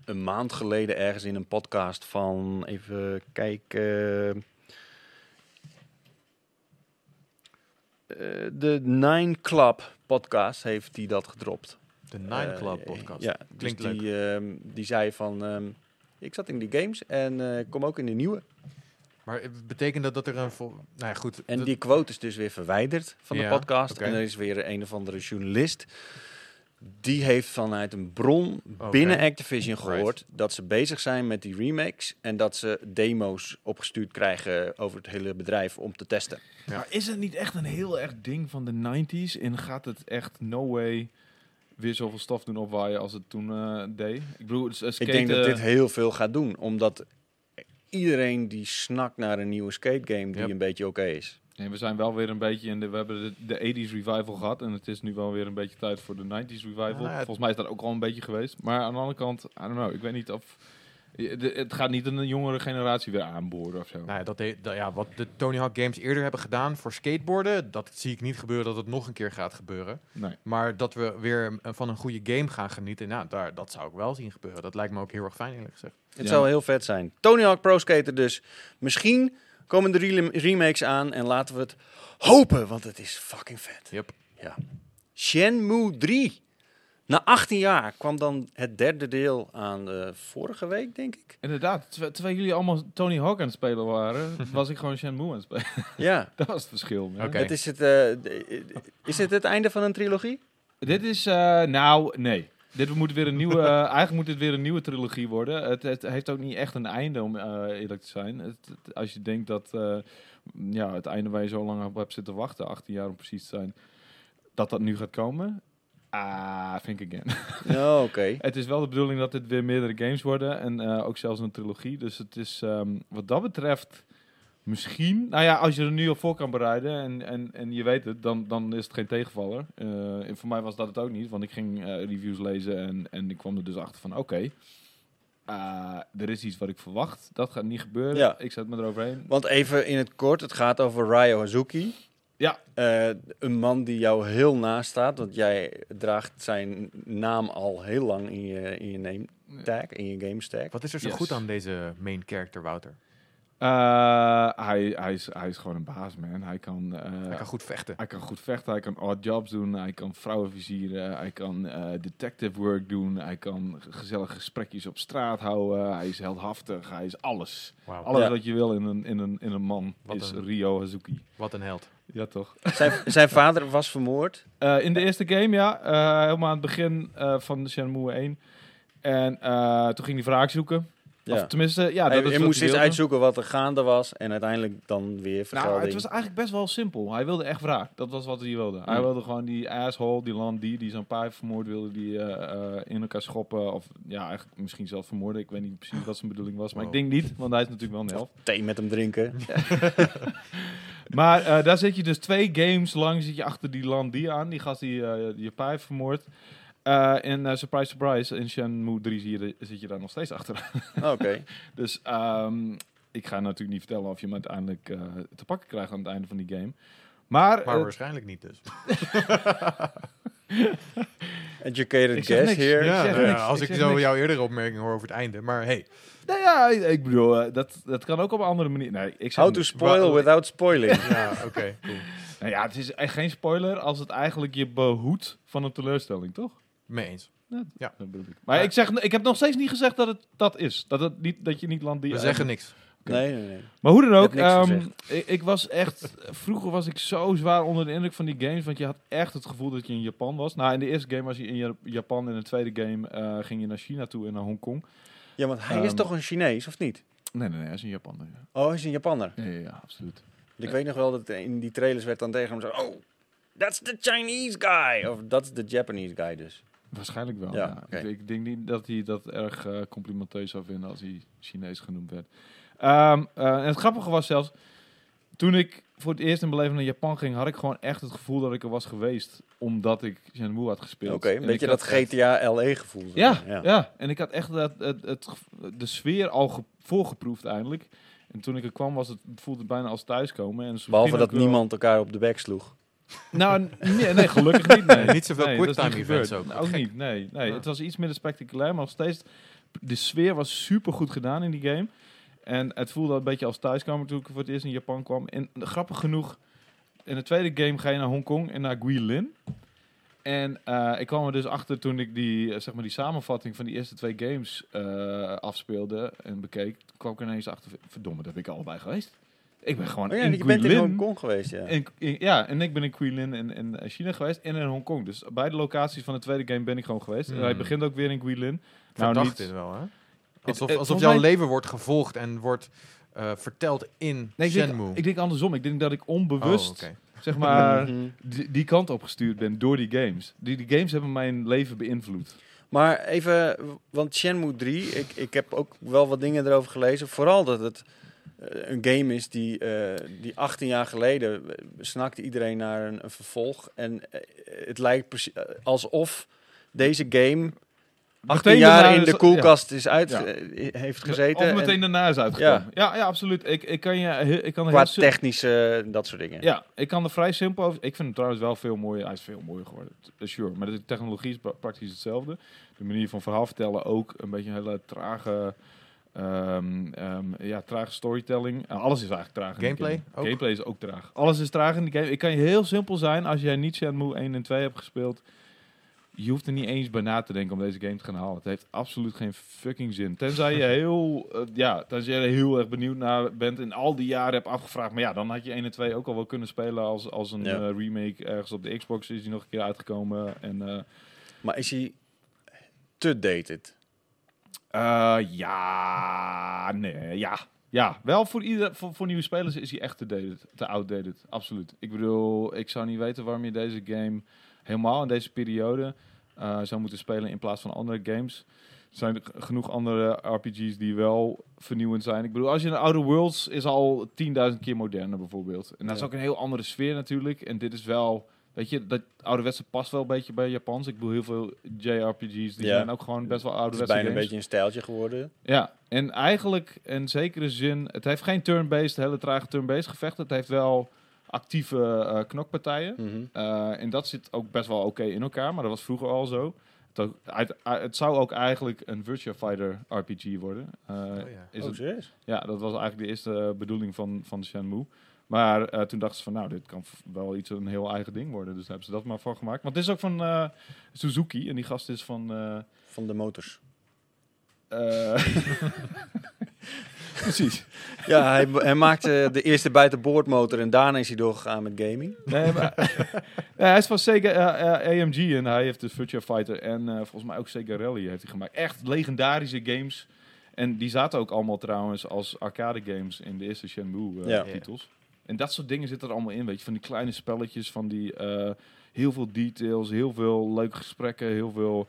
een maand geleden ergens in een podcast van... Even kijken... de Nine Club podcast heeft die dat gedropt. De Nine Eh, Club podcast. Ja, Klinkt dus die, ehm, die zei van... ehm, ik zat in die games en eh, kom ook in de nieuwe. Maar eh, betekent dat dat er een... vol- Nou ja, goed. En die quote is dus weer verwijderd van de podcast. En er is weer een of andere journalist. Die heeft vanuit een bron binnen Activision Right. gehoord dat ze bezig zijn met die remakes. En dat ze demo's opgestuurd krijgen over het hele bedrijf om te testen. Ja. Maar is het niet echt een heel erg ding van de 90s en gaat het echt no way weer zoveel stof doen opwaaien als het toen eh, deed? Ik bedoel, is- Ik denk dat dit heel veel gaat doen. Omdat iedereen die snakt naar een nieuwe skate game die Yep. een beetje oké is. En we zijn wel weer een beetje in de. We hebben de, de 80s revival gehad. En het is nu wel weer een beetje tijd voor de 90s revival. nou ja, Volgens mij is dat ook al een beetje geweest. Maar aan de andere kant, I don't know. Ik weet niet of. de- het gaat niet een jongere generatie weer aanboren of zo. Nou ja, dat, de- dat- ja, wat de Tony Hawk games eerder hebben gedaan voor skateboarden, dat zie ik niet gebeuren dat het nog een keer gaat gebeuren. Nee. Maar dat we weer van een goede game gaan genieten, nou, daar, dat zou ik wel zien gebeuren. Dat lijkt me ook heel erg fijn eerlijk gezegd. Het Ja. zou heel vet zijn. Tony Hawk Pro Skater dus. Misschien komen de remakes aan en laten we het hopen, want het is fucking vet. Yep. Ja. Shenmue 3. Na 18 jaar kwam dan het derde deel aan eh, vorige week, denk ik. Inderdaad, terwijl, terwijl jullie allemaal Tony Hawk aan het spelen waren, was ik gewoon Shenmue aan het spelen. Ja. dat was het verschil. Oké. Het is, het, eh, is het het einde van een trilogie? Dit is, eh, nou, nee. Dit moet weer een nieuwe, eh, eigenlijk moet dit weer een nieuwe trilogie worden. Het, het heeft ook niet echt een einde, om eh, eerlijk te zijn. Het, het- als je denkt dat eh, ja, het einde waar je zo lang op hebt zitten wachten, 18 jaar om precies te zijn, dat dat nu gaat komen. Ah, think again. Ja, oké. het is wel de bedoeling dat dit weer meerdere games worden en ook zelfs een trilogie. Dus het is ehm, wat dat betreft misschien, nou ja, als je er nu op voor kan bereiden en, en, en je weet het, dan, dan is het geen tegenvaller. Eh, en voor mij was dat het ook niet, want ik ging eh, reviews lezen en, en ik kwam er dus achter van oké, eh, er is iets wat ik verwacht. Dat gaat niet gebeuren. Ja. Ik zet me eroverheen. Want even in het kort, het gaat over Ryo Hazuki. Ja. Eh, een man die jou heel naast staat, want jij draagt zijn naam al heel lang in je, in je name tag, in je game stack. Wat is er zo Yes. goed aan deze main character, Wouter? Eh, hij, hij, is, hij is gewoon een baas, man. Hij kan, eh, Hij kan goed vechten. hij kan goed vechten, hij kan odd jobs doen, hij kan vrouwen versieren, hij kan eh, detective work doen, hij kan gezellige gesprekjes op straat houden, hij is heldhaftig, hij is alles. Alles Ja. wat je wil in een, in een, in een man Wat is een- Rio Hazuki. Wat een held. Ja, toch? Zijn, zijn vader was vermoord. Eh, in de eerste game, ja. eh, helemaal aan het begin eh, van Shenmue 1. En eh, toen ging hij wraak zoeken. Ja. Of tenminste, ja, hij dat is hij moest eens uitzoeken wat er gaande was en uiteindelijk dan weer Nou, vergelding. het was eigenlijk best wel simpel. Hij wilde echt wraak. Dat was wat hij wilde. Hij Hmm. wilde gewoon die asshole, die Landy, die zijn pa heeft vermoord, wilde die eh, eh, in elkaar schoppen. Of ja, eigenlijk misschien zelf vermoorden. Ik weet niet precies wat zijn bedoeling was. Maar Wow. ik denk niet, want hij is natuurlijk wel een helft. Thee met hem drinken. Maar eh, daar zit je dus twee games lang zit je achter die Landy aan. Die gast die, die je pa heeft vermoord. Eh, en eh, surprise, surprise, in Shenmue 3 zie je de- zit je daar nog steeds achter. Oké. Dus ehm, ik ga natuurlijk niet vertellen of je hem uiteindelijk eh, te pakken krijgt aan het einde van die game. Maar, Maar waarschijnlijk niet dus. Educated Ik guess here. Ja. als ik zo niks. jouw eerdere opmerking hoor over het einde. Maar hey, nou ja, ik, bedoel, dat, dat kan ook op een andere manier. Nee, ik zeg How to spoil Wa- without spoiling. ja, oké, cool. Nou ja, het is echt geen spoiler als het eigenlijk je behoedt van een teleurstelling, toch? Mee eens. Ja. Dat bedoel ik. Maar ik, zeg, ik heb nog steeds niet gezegd dat het dat is. Dat, het niet, dat je niet landt die We zeggen niks. Nee, nee, nee. Maar hoe dan ook, ehm, ik, ik was echt... Vroeger was ik zo zwaar onder de indruk van die games, want je had echt het gevoel dat je in Japan was. Nou, in de eerste game was je in Ja- Japan, in de tweede game eh, ging je naar China toe en naar Hongkong. Ja, want hij is Ehm, toch een Chinees, of niet? Nee, nee, nee, hij is in Japan. Ja, Oh, hij is een Japanner. ja, ja, ja, absoluut. Ik weet nog wel dat in die trailers werd dan tegen hem zo... Oh, that's the Chinese guy. Of that's the Japanese guy dus. Waarschijnlijk wel, Ja. Ik, ik denk niet dat hij dat erg eh, complimenteus zou vinden als hij Chinees genoemd werd. Ehm, eh, en het grappige was zelfs, toen ik voor het eerst in mijn leven naar Japan ging, had ik gewoon echt het gevoel dat ik er was geweest, omdat ik Shenmue had gespeeld. Oké, En een beetje dat echt- GTA LE gevoel. Ja, ja, en ik had echt dat, het, de sfeer al ge- voorgeproefd eindelijk. En toen ik er kwam, was het, voelde het bijna als thuiskomen. En Behalve dat niemand elkaar op de bek sloeg. Nou, nee, nee, gelukkig niet. Nee. Niet zoveel nee, quicktime events gebeurd. ook. Nou, ook Gek. niet, nee. nee. Ja. Het was iets minder spectaculair, maar nog steeds... De sfeer was super goed gedaan in die game. En het voelde een beetje als thuiskomen toen ik voor het eerst in Japan kwam. En grappig genoeg, in de tweede game ga je naar Hongkong en naar Guilin. En eh, ik kwam er dus achter toen ik die, eh, zeg maar die samenvatting van die eerste twee games eh, afspeelde en bekeek. Kwam ik ineens achter, verdomme, dat heb ik allebei geweest. Ik ben gewoon Oh ja, in je bent in Guilin. Hongkong geweest, ja. In, in- ja, en ik ben in Guilin in, in China geweest en in Hongkong. Dus beide locaties van de tweede game ben ik gewoon geweest. En Hmm. hij begint ook weer in Guilin. Nou, niet- dit wel, hè? Alsof, het- alsof jouw mij- leven wordt gevolgd en wordt eh, verteld in Nee, ik Shenmue. denk, ik denk andersom. Ik denk dat ik Oh, onbewust, oké. zeg maar, Mhm. die, die kant op gestuurd ben door die games. Die, die games hebben mijn leven beïnvloed. Maar even, want Shenmue 3, ik, ik heb ook wel wat dingen erover gelezen. Vooral dat het een game is die, eh, die 18 jaar geleden eh, snakte iedereen naar een, een vervolg. En eh, het lijkt precies eh, alsof deze game 18 Meteen jaar in de koelkast is uit, Ja. eh, heeft gezeten. Of en meteen daarna is uitgekomen. Ja, ja, absoluut. Ik, ik kan je ik kan er qua technische, dat soort dingen. Ja, ik kan er vrij simpel over. Ik vind hem trouwens wel veel mooier. Hij is veel mooier geworden. Sure. Maar de technologie is pra- praktisch hetzelfde. De manier van verhaal vertellen ook. Een beetje een hele trage. Ehm, ehm, ja, trage storytelling. En alles is eigenlijk traag. Gameplay game. Gameplay is ook traag. Alles is traag in die game. Ik kan je heel simpel zijn als jij niet Shenmue 1 en 2 hebt gespeeld. Je hoeft er niet eens bij na te denken om deze game te gaan halen. Het heeft absoluut geen fucking zin. Tenzij je heel, eh, ja, tenzij je er heel erg benieuwd naar bent en al die jaren hebt afgevraagd. Maar ja, dan had je 1 en 2 ook al wel kunnen spelen als, als een Ja. eh, remake ergens op de Xbox is die nog een keer uitgekomen. En eh, Maar is hij te dated? Eh, ja, nee, ja. Ja, wel voor, ieder, voor, voor nieuwe spelers is hij echt te, dated, te outdated. Absoluut. Ik bedoel, ik zou niet weten waarom je deze game helemaal in deze periode eh, zou moeten spelen in plaats van andere games. Er zijn genoeg andere RPG's die wel vernieuwend zijn. Ik bedoel, als je naar Outer Worlds is al 10.000 keer moderner bijvoorbeeld. En dat is ook een heel andere sfeer natuurlijk. En dit is wel Weet je, dat ouderwetse past wel een beetje bij Japans. Ik bedoel, heel veel JRPG's, die Ja. zijn ook gewoon best wel Het is ouderwetse bijna een beetje een stijltje geworden. Ja, en eigenlijk in zekere zin, het heeft geen turn-based, hele trage turn-based gevechten. Het heeft wel actieve eh, knokpartijen. Mhm. Eh, en dat zit ook best wel oké in elkaar, maar dat was vroeger al zo. Het, ook- uit- uit- het zou ook eigenlijk een Virtua Fighter RPG worden. Eh, Oh, ja. is oh, het, ja, dat was eigenlijk de eerste eh, bedoeling van, van de Shenmue. Maar eh, toen dachten ze van, nou, dit kan wel iets een heel eigen ding worden. Dus daar hebben ze dat maar van gemaakt. Want het is ook van eh, Suzuki en die gast is van... eh, Van de motors. eh, Precies. Ja, hij, hij maakte de eerste buitenboordmotor en daarna is hij doorgegaan met gaming. Nee, maar, ja, hij is van Sega AMG en hij heeft dus Virtua Fighter en eh, volgens mij ook Sega Rally heeft hij gemaakt. Echt legendarische games. En die zaten ook allemaal trouwens als arcade games in de eerste Shenmue eh, Ja. En dat soort dingen zitten er allemaal in, weet je. Van die kleine spelletjes, van die eh, heel veel details, heel veel leuke gesprekken, heel veel...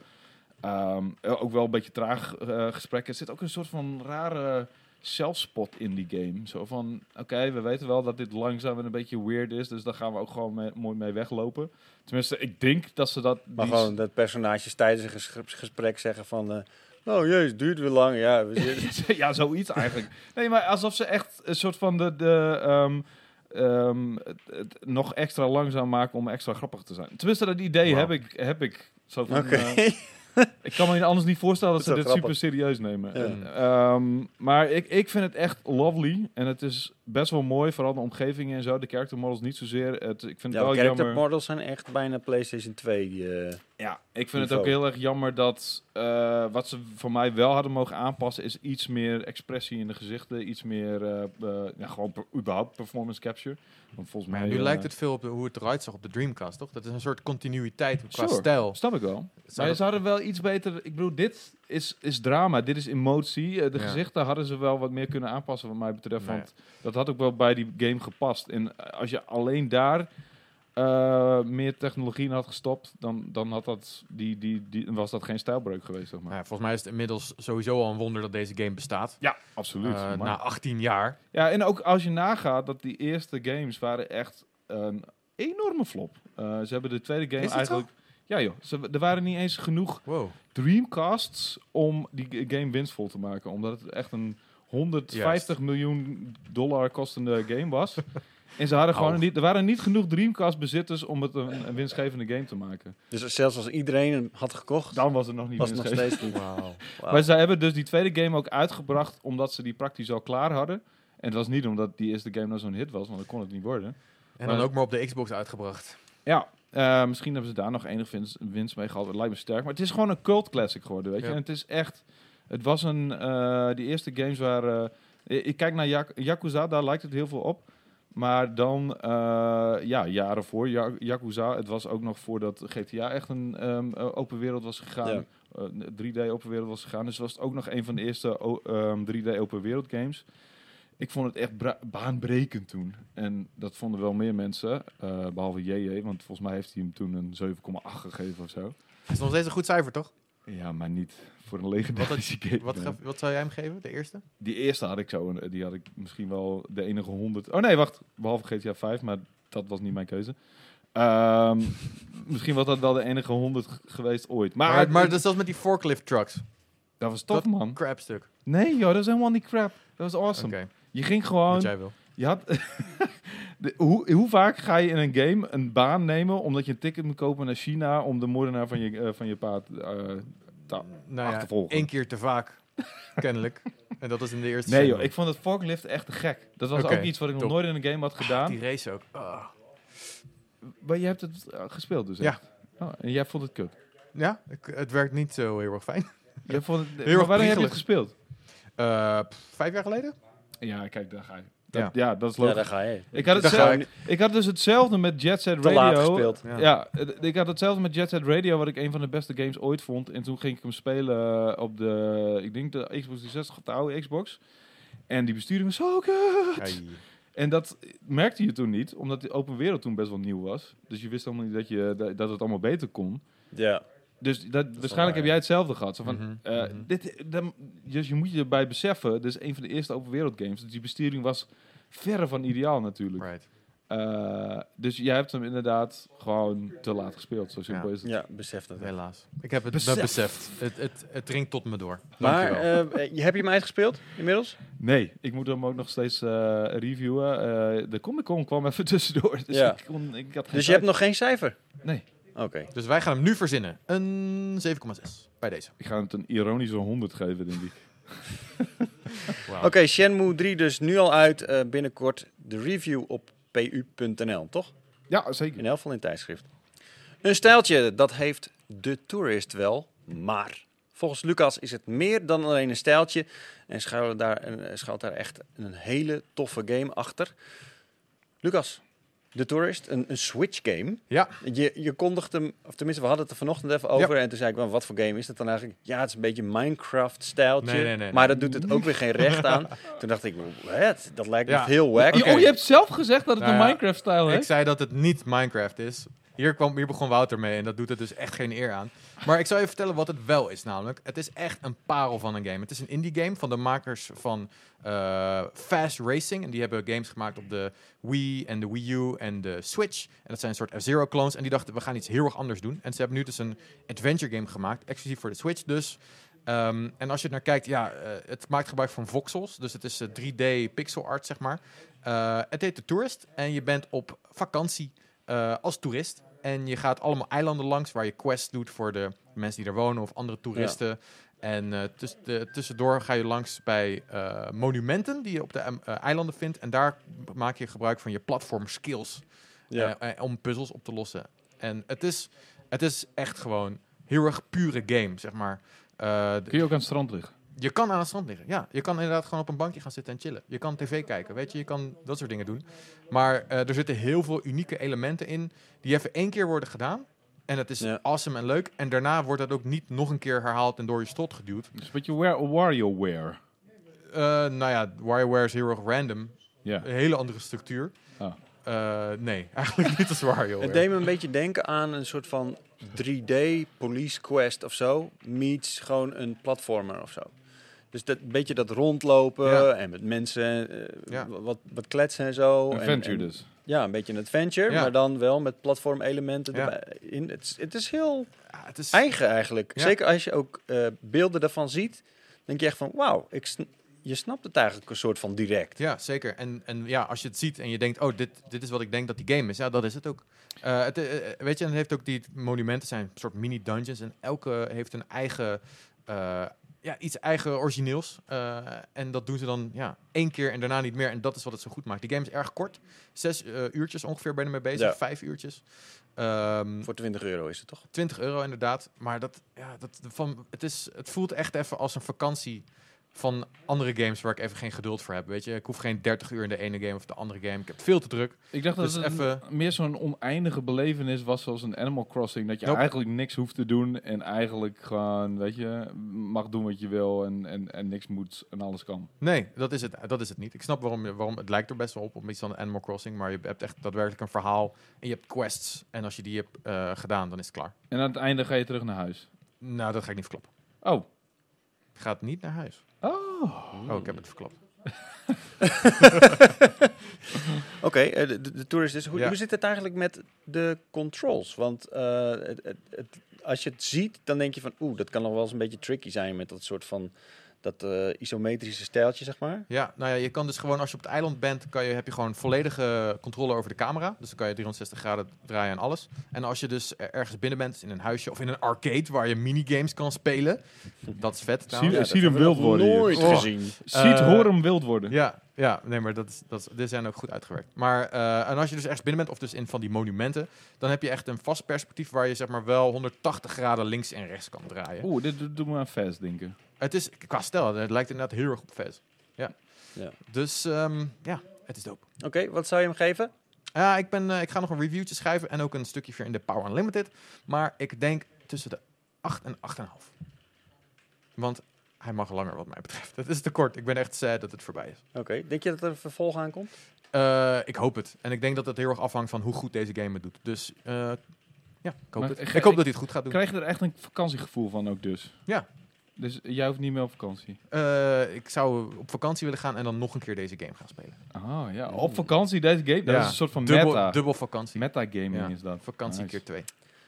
ehm, eh, ook wel een beetje traag eh, gesprekken. Er zit ook een soort van rare zelfspot in die game. Zo van, oké, we weten wel dat dit langzaam en een beetje weird is, dus daar gaan we ook gewoon mee- mooi mee weglopen. Tenminste, ik denk dat ze dat... Maar gewoon dat personages tijdens een ges- gesprek zeggen van... oh jezus, het duurt weer lang. Ja, we ja, zoiets eigenlijk. Nee, maar alsof ze echt een soort van de... de ehm, ehm, het, het nog extra langzaam maken om extra grappig te zijn. Tenminste, dat idee heb ik, heb ik. Zo van, Oké. eh, ik kan me anders niet voorstellen dat, Dat ze dit super serieus nemen. Ja. En, ehm, maar ik, ik vind het echt lovely. En het is best wel mooi, vooral de omgevingen en zo. De character models niet zozeer. Het, ik vind het wel de character jammer. models zijn echt bijna PlayStation 2. eh, Ja, ik vind het ook heel erg jammer dat eh, wat ze voor mij wel hadden mogen aanpassen is iets meer expressie in de gezichten, iets meer eh, eh, ja, gewoon per- überhaupt performance capture. Want volgens mij nu lijkt het veel op de- hoe het eruit zag op de Dreamcast, toch? Dat is een soort continuïteit qua Sure. stijl. Snap ik wel. Zou Maar ze hadden wel iets beter. Ik bedoel, dit is, is drama, dit is emotie. De Ja. gezichten hadden ze wel wat meer kunnen aanpassen, wat mij betreft. Nee. Want dat had ook wel bij die game gepast. En als je alleen daar eh, meer technologie in had gestopt, dan, dan had dat, die, die, die, was dat geen stijlbreuk geweest, zeg maar. Ja, volgens mij is het inmiddels sowieso al een wonder dat deze game bestaat. Ja, absoluut. Eh, na 18 jaar. Ja, en ook als je nagaat dat die eerste games waren echt een enorme flop. Eh, ze hebben de tweede game eigenlijk... Ja joh, ze, er waren niet eens genoeg Wow. Dreamcasts om die game winstvol te maken. Omdat het echt een 150 Juist. miljoen dollar kostende game was. en ze hadden gewoon Au. niet, er waren niet genoeg Dreamcast bezitters om het een, een winstgevende game te maken. dus zelfs als iedereen hem had gekocht, Dan was het nog niet was het nog winstgevend. steeds niet. Wauw. Wauw. Maar ze hebben dus die tweede game ook uitgebracht omdat ze die praktisch al klaar hadden. En het was niet omdat die eerste game nou zo'n hit was, want dan kon het niet worden. En dan ook maar op de Xbox uitgebracht. Ja, eh, misschien hebben ze daar nog enig winst, winst mee gehad. Het lijkt me sterk. Maar het is gewoon een cult classic geworden, weet je. Ja. En het is echt... Het was een... eh, die eerste games waren... eh, ik kijk naar Jak- Yakuza, daar lijkt het heel veel op. Maar dan, eh, ja, jaren voor Ya- Yakuza. Het was ook nog voordat GTA echt een ehm, eh, open wereld was gegaan. Ja. eh, 3D open wereld was gegaan. Dus was het ook nog een van de eerste o- ehm, 3D open wereld games. Ik vond het echt baanbrekend toen. En dat vonden wel meer mensen, eh, behalve JJ, want volgens mij heeft hij hem toen een 7,8 gegeven of zo. is nog steeds een goed cijfer, toch? Ja, maar niet voor een legendarische game. Wat, gaf- wat zou jij hem geven, de eerste? Die eerste had ik zo, een- die had ik misschien wel de enige 100. Oh nee, wacht, behalve GTA 5, maar dat was niet mijn keuze. Ehm, misschien was dat wel de enige 100 g- geweest ooit. Maar, Maar, maar, dat is zelfs met die forklift trucks. dat was tof, dat man. Crap stuk. Nee, joh, dat is helemaal niet crap. Dat was awesome. Je ging wat gewoon jij wil. Je had, de, hoe, hoe vaak ga je in een game een baan nemen omdat je een ticket moet kopen naar China om de moordenaar van je, eh, van je paard eh, te Nou ja, één keer te vaak, kennelijk. En dat is in de eerste Nee joh, ik vond het forklift echt gek. Dat was ook iets wat ik nog nooit in een game had gedaan. Die race ook. Ah. Maar je hebt het eh, gespeeld dus Ja. Oh, en jij vond het kut? Ja, ik- het werkt niet zo heel erg fijn. Jij vond het, Heel erg heb je het gespeeld? Pff, vijf jaar geleden? Ja, kijk, daar ga je. Dat, Ja. ja. dat is Ja, logisch. daar ga je. ik, had het Daar ga zelf, ik. ik had dus hetzelfde met Jet Set Te Radio. laat gespeeld. Ja. Ja, ik had hetzelfde met Jet Set Radio, wat ik een van de beste games ooit vond. En toen ging ik hem spelen op de, ik denk de Xbox 360, op de oude Xbox. En die besturing was zo kut. En dat merkte je toen niet, omdat de open wereld toen best wel nieuw was. Dus je wist helemaal niet dat, je, dat het allemaal beter kon. Ja. Dus dat, waarschijnlijk waar, heb jij hetzelfde gehad. Zo van, Mhm, eh, mhm. dit, dan, dus je moet je erbij beseffen, dit is een van de eerste open wereld games. Dus die besturing was verre van ideaal natuurlijk. Right. Eh, dus jij hebt hem inderdaad gewoon te laat gespeeld. Zo simpel Ja. is het. Ja, besef dat. Helaas. Ik heb het Besef. beseft. Het, het, het dringt tot me door. Maar eh, heb je hem uitgespeeld inmiddels? Nee, ik moet hem ook nog steeds eh, reviewen. Eh, de Comic Con kwam even tussendoor. Dus Ja. ik, kon, ik had geen Dus je hebt nog geen cijfer? Nee. Oké. Dus wij gaan hem nu verzinnen. Een 7,6 bij deze. Ik ga het een ironische 100 geven, denk ik. Oké, Shenmue 3 dus nu al uit. eh, binnenkort de review op pu.nl, toch? Ja, zeker. In elk geval in tijdschrift. Een stijltje, dat heeft de tourist wel, maar volgens Lucas is het meer dan alleen een stijltje en schuilt daar, en schuilt daar echt een hele toffe game achter. Lucas, de tourist, een, een Switch game. Ja, Je, je kondigt hem, of tenminste we hadden het er vanochtend even over en toen zei ik, wel, wat voor game is dat dan eigenlijk? Ja, het is een beetje Minecraft-stijltje, Nee, nee, nee, maar nee. dat doet het ook weer geen recht aan. Toen dacht ik, wat? Dat lijkt me Ja. heel wack. Oh, je hebt zelf gezegd dat het Nou een ja, Minecraft-stijl ik heeft? zei dat het niet Minecraft is. Hier, kwam, hier begon Wouter mee en dat doet het dus echt geen eer aan. Maar ik zal je vertellen wat het wel is namelijk. Het is echt een parel van een game. Het is een indie game van de makers van eh, Fast Racing. En die hebben games gemaakt op de Wii en de Wii U en de Switch. En dat zijn een soort F-Zero clones. En die dachten, we gaan iets heel erg anders doen. En ze hebben nu dus een adventure game gemaakt, exclusief voor de Switch dus. Ehm, en als je naar kijkt, ja, eh, het maakt gebruik van voxels. Dus het is eh, 3D pixel art, zeg maar. Eh, het heet The Tourist en je bent op vakantie eh, als toerist. En je gaat allemaal eilanden langs waar je quests doet voor de mensen die er wonen of andere toeristen. En eh, tuss- de- tussendoor ga je langs bij eh, monumenten die je op de eilanden vindt. En daar maak je gebruik van je platform skills Ja. om puzzels op te lossen. En het is, het is echt gewoon heel erg pure game, zeg maar. Eh, Kun je ook aan het strand liggen? Je kan aan het strand liggen. Ja, je kan inderdaad gewoon op een bankje gaan zitten en chillen. Je kan tv kijken, weet je, je kan dat soort dingen doen. Maar eh, er zitten heel veel unieke elementen in die even één keer worden gedaan. En het is Ja. awesome en leuk. En daarna wordt dat ook niet nog een keer herhaald en door je strot geduwd. Dus een beetje Wa- WarioWare. Eh nou ja, WarioWare is heel erg random. Ja. Een hele andere structuur. Ah. Eh, nee, eigenlijk niet als WarioWare. Het deed me een beetje denken aan een soort van 3D police quest of zo, meets gewoon een platformer of zo. Dus dat een beetje dat rondlopen Ja. en met mensen eh, Ja. wat, wat kletsen en zo. En- Adventure en- dus. Ja, een beetje een adventure, Ja. maar dan wel met platformelementen in. Het, is- het is heel Ja, het is, eigen eigenlijk. Ja. Zeker als je ook eh, beelden daarvan ziet, denk je echt van wauw, ik sn- je snapt het eigenlijk een soort van direct. Ja, zeker. En, en ja, als je het ziet en je denkt, oh, dit, dit is wat ik denk dat die game is. Ja, dat is het ook. Eh, het, weet je, en het heeft ook die monumenten zijn een soort mini-dungeons. En elke heeft een eigen, eh, ja, iets eigen origineels. Eh, en dat doen ze dan ja, één keer en daarna niet meer. En dat is wat het zo goed maakt. Die game is erg kort. Zes eh, uurtjes ongeveer ben je ermee bezig. Ja. Vijf uurtjes. Ehm, Voor 20 euro is het toch? 20 euro inderdaad. Maar dat, ja, dat, van, het, is, het voelt echt even als een vakantie van andere games waar ik even geen geduld voor heb. Weet je, ik hoef geen 30 uur in de ene game of de andere game. Ik heb veel te druk. Ik dacht dat Dus het even- meer zo'n oneindige belevenis was zoals een Animal Crossing. Dat je Nope. eigenlijk niks hoeft te doen en eigenlijk gewoon, weet je, mag doen wat je wil en, en, en niks moet en alles kan. Nee, dat is het, dat is het niet. Ik snap waarom, waarom het lijkt er best wel op, op iets van Animal Crossing. Maar je hebt echt daadwerkelijk een verhaal en je hebt quests. En als je die hebt eh, gedaan, dan is het klaar. En aan het einde ga je terug naar huis. Nou, dat ga ik niet verklappen. Oh. Ik ga niet naar huis. Oh. Oh, ik heb het verklapt. Oké, eh, de, de, tourist is. Hoe, Ja. hoe zit het eigenlijk met de controls? Want eh, het, het, het- als je het ziet, dan denk je van oeh, dat kan nog wel eens een beetje tricky zijn met dat soort van dat eh, isometrische stijltje, zeg maar. Ja, nou ja, je kan dus gewoon als je op het eiland bent, kan je, heb je gewoon volledige controle over de camera. Dus dan kan je 360 graden draaien en alles. En als je dus er- ergens binnen bent, in een huisje of in een arcade waar je minigames kan spelen, dat is vet. Zie, zie hem wild worden hier. Nooit Oh. gezien. Ziet, Eh, hoor hem wild worden. Ja, ja, nee, maar dat is, dat is, dit zijn ook goed uitgewerkt. Maar eh, en als je dus ergens binnen bent, of dus in van die monumenten, dan heb je echt een vast perspectief waar je zeg maar wel 180 graden links en rechts kan draaien. Oeh, dit doet- doet me aan Fast denken. Het is qua stijl, het lijkt inderdaad heel erg op Fez. Ja. Ja. Dus ehm, ja, het is dope. Oké, wat zou je hem geven? Ja, ik, ben, eh, ik ga nog een reviewtje schrijven en ook een stukje voor in de Power Unlimited. Maar ik denk tussen de 8 en 8,5. Want hij mag langer wat mij betreft. Het is te kort. Ik ben echt sad dat het voorbij is. Oké, denk je dat er een vervolg aankomt? Eh, ik hoop het. En ik denk dat het heel erg afhangt van hoe goed deze game het doet. Dus eh, ja, ik hoop, Maar het. ik- ik hoop dat hij het goed gaat doen. Krijg je er echt een vakantiegevoel van ook dus? Ja. Dus jij hoeft niet meer op vakantie. Eh, ik zou op vakantie willen gaan en dan nog een keer deze game gaan spelen. Ah ja, op vakantie deze game. Dat Ja, is een soort van Dubbel, meta. dubbel vakantie. Metagaming Ja, is dat. Vakantie Nice. keer twee.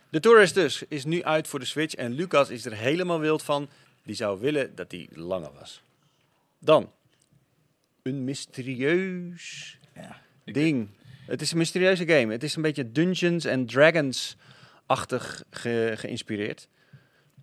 De Tourist dus is nu uit voor de Switch en Lucas is er helemaal wild van. Die zou willen dat die langer was. Dan, een mysterieus Ja, ik- ding. Het is een mysterieuze game. Het is een beetje Dungeons and Dragons-achtig ge- geïnspireerd.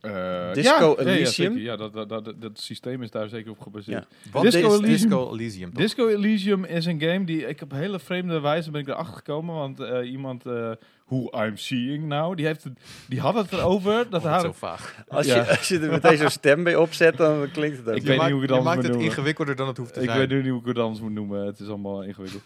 Eh, Disco ja, ja, ja, Elysium? Ja, dat, dat, dat, dat systeem is daar zeker op gebaseerd. Wat Disco is Elysium. Disco Elysium? toch? Disco Elysium is een game die ik op hele vreemde wijze ben ik erachter gekomen. Want eh, iemand, eh who I'm seeing now, die, heeft het, die had het erover. Dat Oh, haar, zo vaag. Als, Ja. je, als je er meteen zo'n stem bij opzet, dan klinkt het ook. Ik weet niet maakt- hoe ik het je maakt het ingewikkelder dan het hoeft te Ik zijn. weet nu niet hoe ik het anders moet noemen. Het is allemaal ingewikkeld.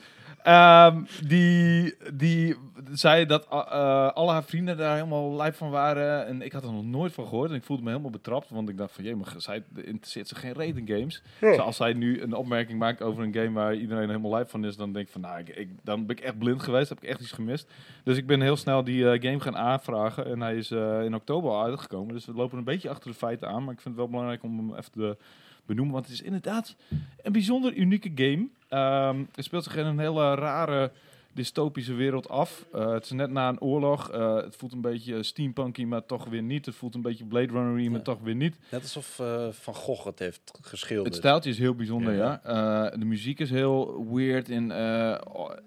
Ehm, die, die zei dat uh, alle haar vrienden daar helemaal lijp van waren. En ik had er nog nooit van gehoord. En ik voelde me helemaal betrapt. Want ik dacht van, jee, maar zij interesseert zich geen rating games. Dus als zij nu een opmerking maakt over een game waar iedereen helemaal lijp van is. Dan denk ik van, nou, ik, ik- dan ben ik echt blind geweest. Heb ik echt iets gemist. Dus ik ben heel snel die eh, game gaan aanvragen. En hij is in oktober al uitgekomen. Dus we lopen een beetje achter de feiten aan. Maar ik vind het wel belangrijk om hem even te benoemen. Want het is inderdaad een bijzonder unieke game. Ehm, het speelt zich in een hele rare dystopische wereld af. Eh, het is net na een oorlog. Eh, het voelt een beetje steampunky, maar toch weer niet. Het voelt een beetje Blade Runner, maar Ja. toch weer niet. Net alsof eh, Van Gogh het heeft geschilderd. Het stijltje is heel bijzonder, Ja. ja. De muziek is heel weird en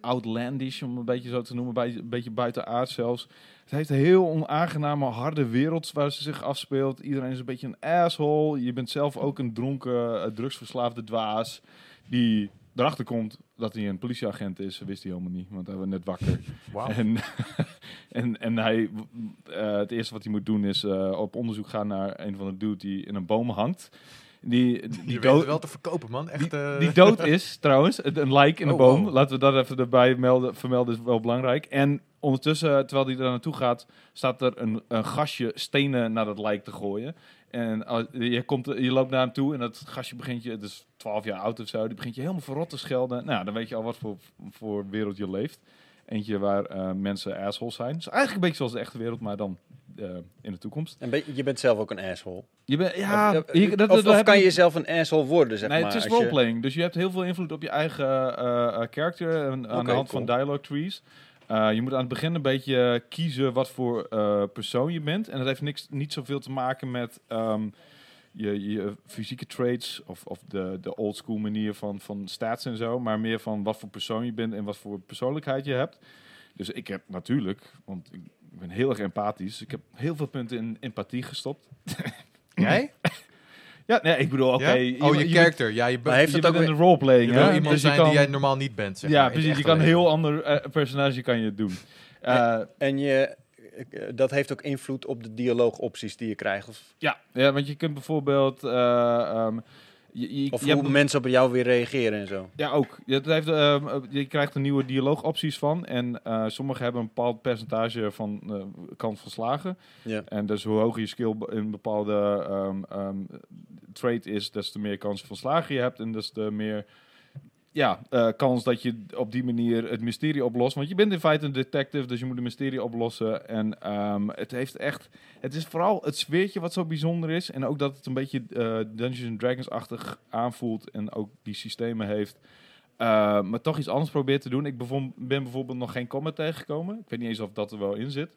outlandish, om een beetje zo te noemen. Bij, een beetje buitenaard zelfs. Het heeft een heel onaangename, harde wereld waar ze zich afspeelt. Iedereen is een beetje een asshole. Je bent zelf ook een dronken, drugsverslaafde dwaas. Die erachter komt dat hij een politieagent is. Wist hij helemaal niet, want hij was net wakker. En, en, en hij, eh, het eerste wat hij moet doen is eh, op onderzoek gaan naar een van de dude die in een boom hangt. Die, die, Die dood, wel te verkopen, man. Echt, eh, die dood is trouwens, een lijk in de Oh, boom. wow. Laten we dat even erbij melden, vermelden, is wel belangrijk. En ondertussen, terwijl hij daar naartoe gaat, staat er een, een gastje stenen naar dat lijk te gooien. En als- je, komt, je loopt naar hem toe en dat gastje begint je, het is 12 jaar oud of zo, die begint je helemaal verrot te schelden. Nou, dan weet je al wat voor, voor wereld je leeft. Eentje waar eh, mensen assholes zijn. Dus eigenlijk een beetje zoals de echte wereld, maar dan eh, in de toekomst. En ben- je bent zelf ook een asshole. Je bent, ja, of, eh, je- dat, of, dat of heb kan je- zelf een asshole worden, zeg nee, maar. het is je- roleplaying. Dus je hebt heel veel invloed op je eigen eh eh, character en, aan de hand cool. van dialogue trees. Eh, je moet aan het begin een beetje kiezen wat voor eh, persoon je bent. En dat heeft niks, niet zoveel te maken met ehm, je, je fysieke traits of, of de, de old school manier van, van stats en zo. Maar meer van wat voor persoon je bent en wat voor persoonlijkheid je hebt. Dus ik heb natuurlijk, want ik ben heel erg empathisch. Ik heb heel veel punten in empathie gestopt. Jij? Ja, nee, ik bedoel, oké. Ja? oh, je, je character. Ja, je, Maar heeft je het bent ook in de roleplaying, je wil hè? iemand Dus je zijn kan- die jij normaal niet bent, zeg ja, maar, precies. Je kan een heel ander eh, personage kan je doen. Eh, En je, eh, dat heeft ook invloed op de dialoogopties die je krijgt. Of, ja. ja, want je kunt bijvoorbeeld... eh, ehm, je, je, of je hoe hebt- mensen op jou weer reageren en zo. ja, ook. Je, het heeft, ehm, eh, je krijgt er nieuwe dialoogopties van. En eh sommige hebben een bepaald percentage van eh, kans van slagen. Ja. En dus hoe hoger je skill in een bepaalde ehm, trait is, des te meer kans van slagen je hebt. En des te meer ja, eh, kans dat je op die manier het mysterie oplost. Want je bent in feite een detective, dus je moet een mysterie oplossen. En ehm, het heeft echt... Het is vooral het sfeertje wat zo bijzonder is. En ook dat het een beetje eh, Dungeons Dragons-achtig aanvoelt. En ook die systemen heeft. Uh, maar toch iets anders probeert te doen. Ik ben bijvoorbeeld nog geen combat tegengekomen. Ik weet niet eens of dat er wel in zit.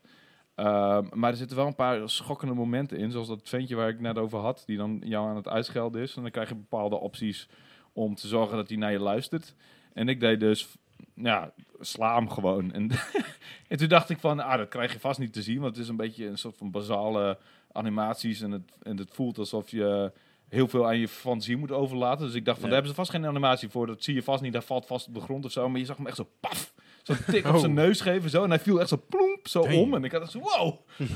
Uh, maar er zitten wel een paar schokkende momenten in. Zoals dat ventje waar ik net over had. Die dan jou aan het uitschelden is. En dan krijg je bepaalde opties om te zorgen dat hij naar je luistert. En ik deed dus, ja, sla hem gewoon. En, en toen dacht ik van, ah, dat krijg je vast niet te zien. Want het is een beetje een soort van basale animaties. En het, en het voelt alsof je heel veel aan je fantasie moet overlaten. Dus ik dacht van, Ja. daar hebben ze vast geen animatie voor. Dat zie je vast niet, dat valt vast op de grond of zo. Maar je zag hem echt zo, paf, zo'n tik op Oh. zijn neus geven. Zo, en hij viel echt zo plomp, zo om. En ik had echt zo, wow.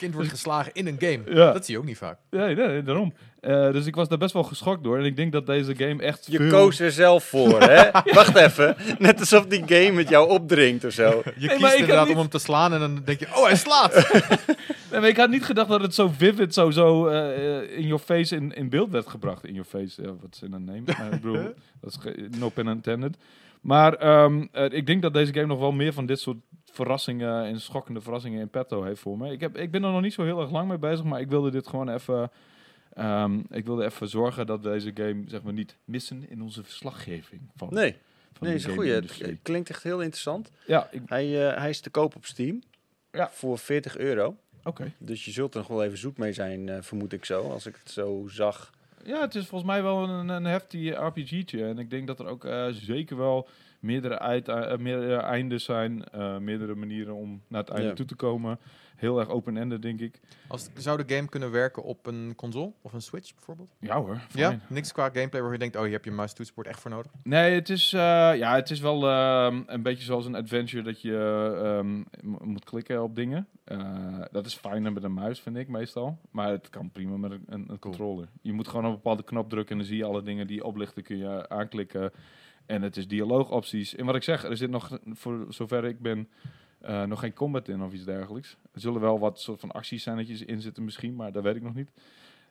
Kind wordt geslagen in een game. Ja. Dat zie je ook niet vaak. Nee, nee, nee, daarom. Eh, dus ik was daar best wel geschokt door. En ik denk dat deze game echt Je veel... koos er zelf voor, hè? Wacht even. Net alsof die game het jou opdringt of zo. Je kiest inderdaad niet- om hem te slaan en dan denk je, oh, hij slaat. Nee, maar ik had niet gedacht dat het zo vivid, zo, zo eh, in your face in, in beeld werd gebracht. In your face, ja, wat is in een name? Maar ik bedoel, dat is no pun intended. Maar ehm, eh, ik denk dat deze game nog wel meer van dit soort verrassingen en schokkende verrassingen in petto heeft voor me. Ik, heb, ik ben er nog niet zo heel erg lang mee bezig, maar ik wilde dit gewoon even Ehm, ik wilde even zorgen dat we deze game zeg maar, niet missen in onze verslaggeving van, Nee, van nee is een goeie. Het het klinkt echt heel interessant. Ja, ik- Hij, eh, hij is te koop op Steam. Ja. Voor 40 euro. oké. Dus je zult er nog wel even zoet mee zijn, eh, vermoed ik zo. Als ik het zo zag. Ja, het is volgens mij wel een, een heftig RPG'tje. En ik denk dat er ook eh, zeker wel meerdere, uit, eh, meerdere eindes zijn. eh, meerdere manieren om naar het einde Ja. toe te komen. Heel erg open-ended, denk ik. Als, zou de game kunnen werken op een console of een Switch bijvoorbeeld? Ja hoor, Ja, niks qua gameplay waar je denkt, oh, je hebt je muis toetsenbord echt voor nodig. Nee, het is, eh, ja, het is wel ehm, een beetje zoals een adventure dat je ehm, moet klikken op dingen. Eh, dat is fijner met een muis, vind ik meestal. Maar het kan prima met een, een, een controller. Je moet gewoon op een bepaalde knop drukken en dan zie je alle dingen die oplichten, kun je aanklikken. En het is dialoogopties. En wat ik zeg, er zit nog, voor zover ik ben, eh, nog geen combat in of iets dergelijks. Er zullen wel wat soort van actiescènetjes in zitten misschien, maar dat weet ik nog niet.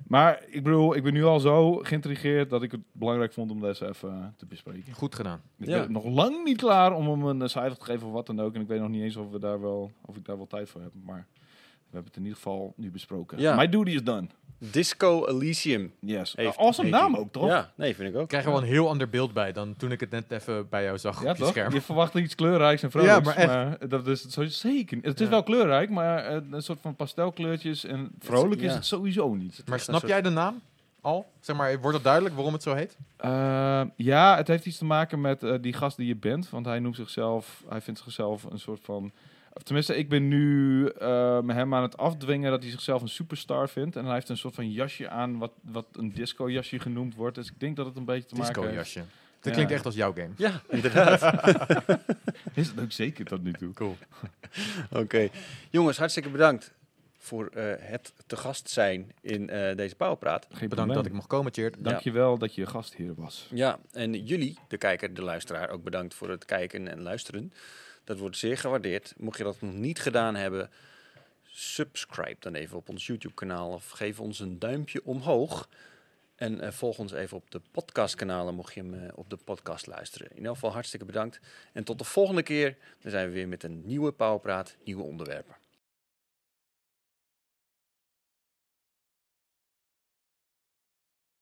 Maar ik bedoel, ik ben nu al zo geïntrigeerd dat ik het belangrijk vond om deze even eh, te bespreken. Goed gedaan. Ik Ja. ben nog lang niet klaar om hem een cijfer te geven of wat dan ook. En ik weet nog niet eens of, we daar wel, of ik daar wel tijd voor heb. Maar we hebben het in ieder geval nu besproken. Ja. My duty is done. Disco Elysium. Yes. Heeft- awesome naam ook, toch? Ja, nee, vind ik ook. Ik krijg er wel een heel ander beeld bij dan toen ik het net even bij jou zag Ja, op je toch? scherm. Je verwacht iets kleurrijks en vrolijks. Ja, maar echt. maar dat is zo zeker. Het is Ja. wel kleurrijk, maar eh, een soort van pastelkleurtjes en vrolijk is ja. het sowieso niet. Maar snap jij de naam al? Zeg maar, wordt het duidelijk waarom het zo heet? Eh, ja, het heeft iets te maken met eh, die gast die je bent. Want hij noemt zichzelf, hij vindt zichzelf een soort van. Of Tenminste, ik ben nu eh, hem aan het afdwingen dat hij zichzelf een superstar vindt. En hij heeft een soort van jasje aan, wat, wat een disco-jasje genoemd wordt. Dus ik denk dat het een beetje te maken Disco heeft. jasje. Dat Ja. klinkt echt als jouw game. Ja, inderdaad. Is het ook zeker tot nu toe. Cool. Oké. Jongens, hartstikke bedankt voor eh, het te gast zijn in eh, deze Powerpraat. Geen Bedankt dat ik mocht komen, Cheert. Dankjewel dat je gastheer was. Ja, en jullie, de kijker, de luisteraar, ook bedankt voor het kijken en luisteren. Dat wordt zeer gewaardeerd. Mocht je dat nog niet gedaan hebben, subscribe dan even op ons YouTube-kanaal of geef ons een duimpje omhoog. En eh, volg ons even op de podcastkanalen, mocht je hem eh, op de podcast luisteren. In ieder geval hartstikke bedankt. En tot de volgende keer, dan zijn we weer met een nieuwe Powerpraat, nieuwe onderwerpen.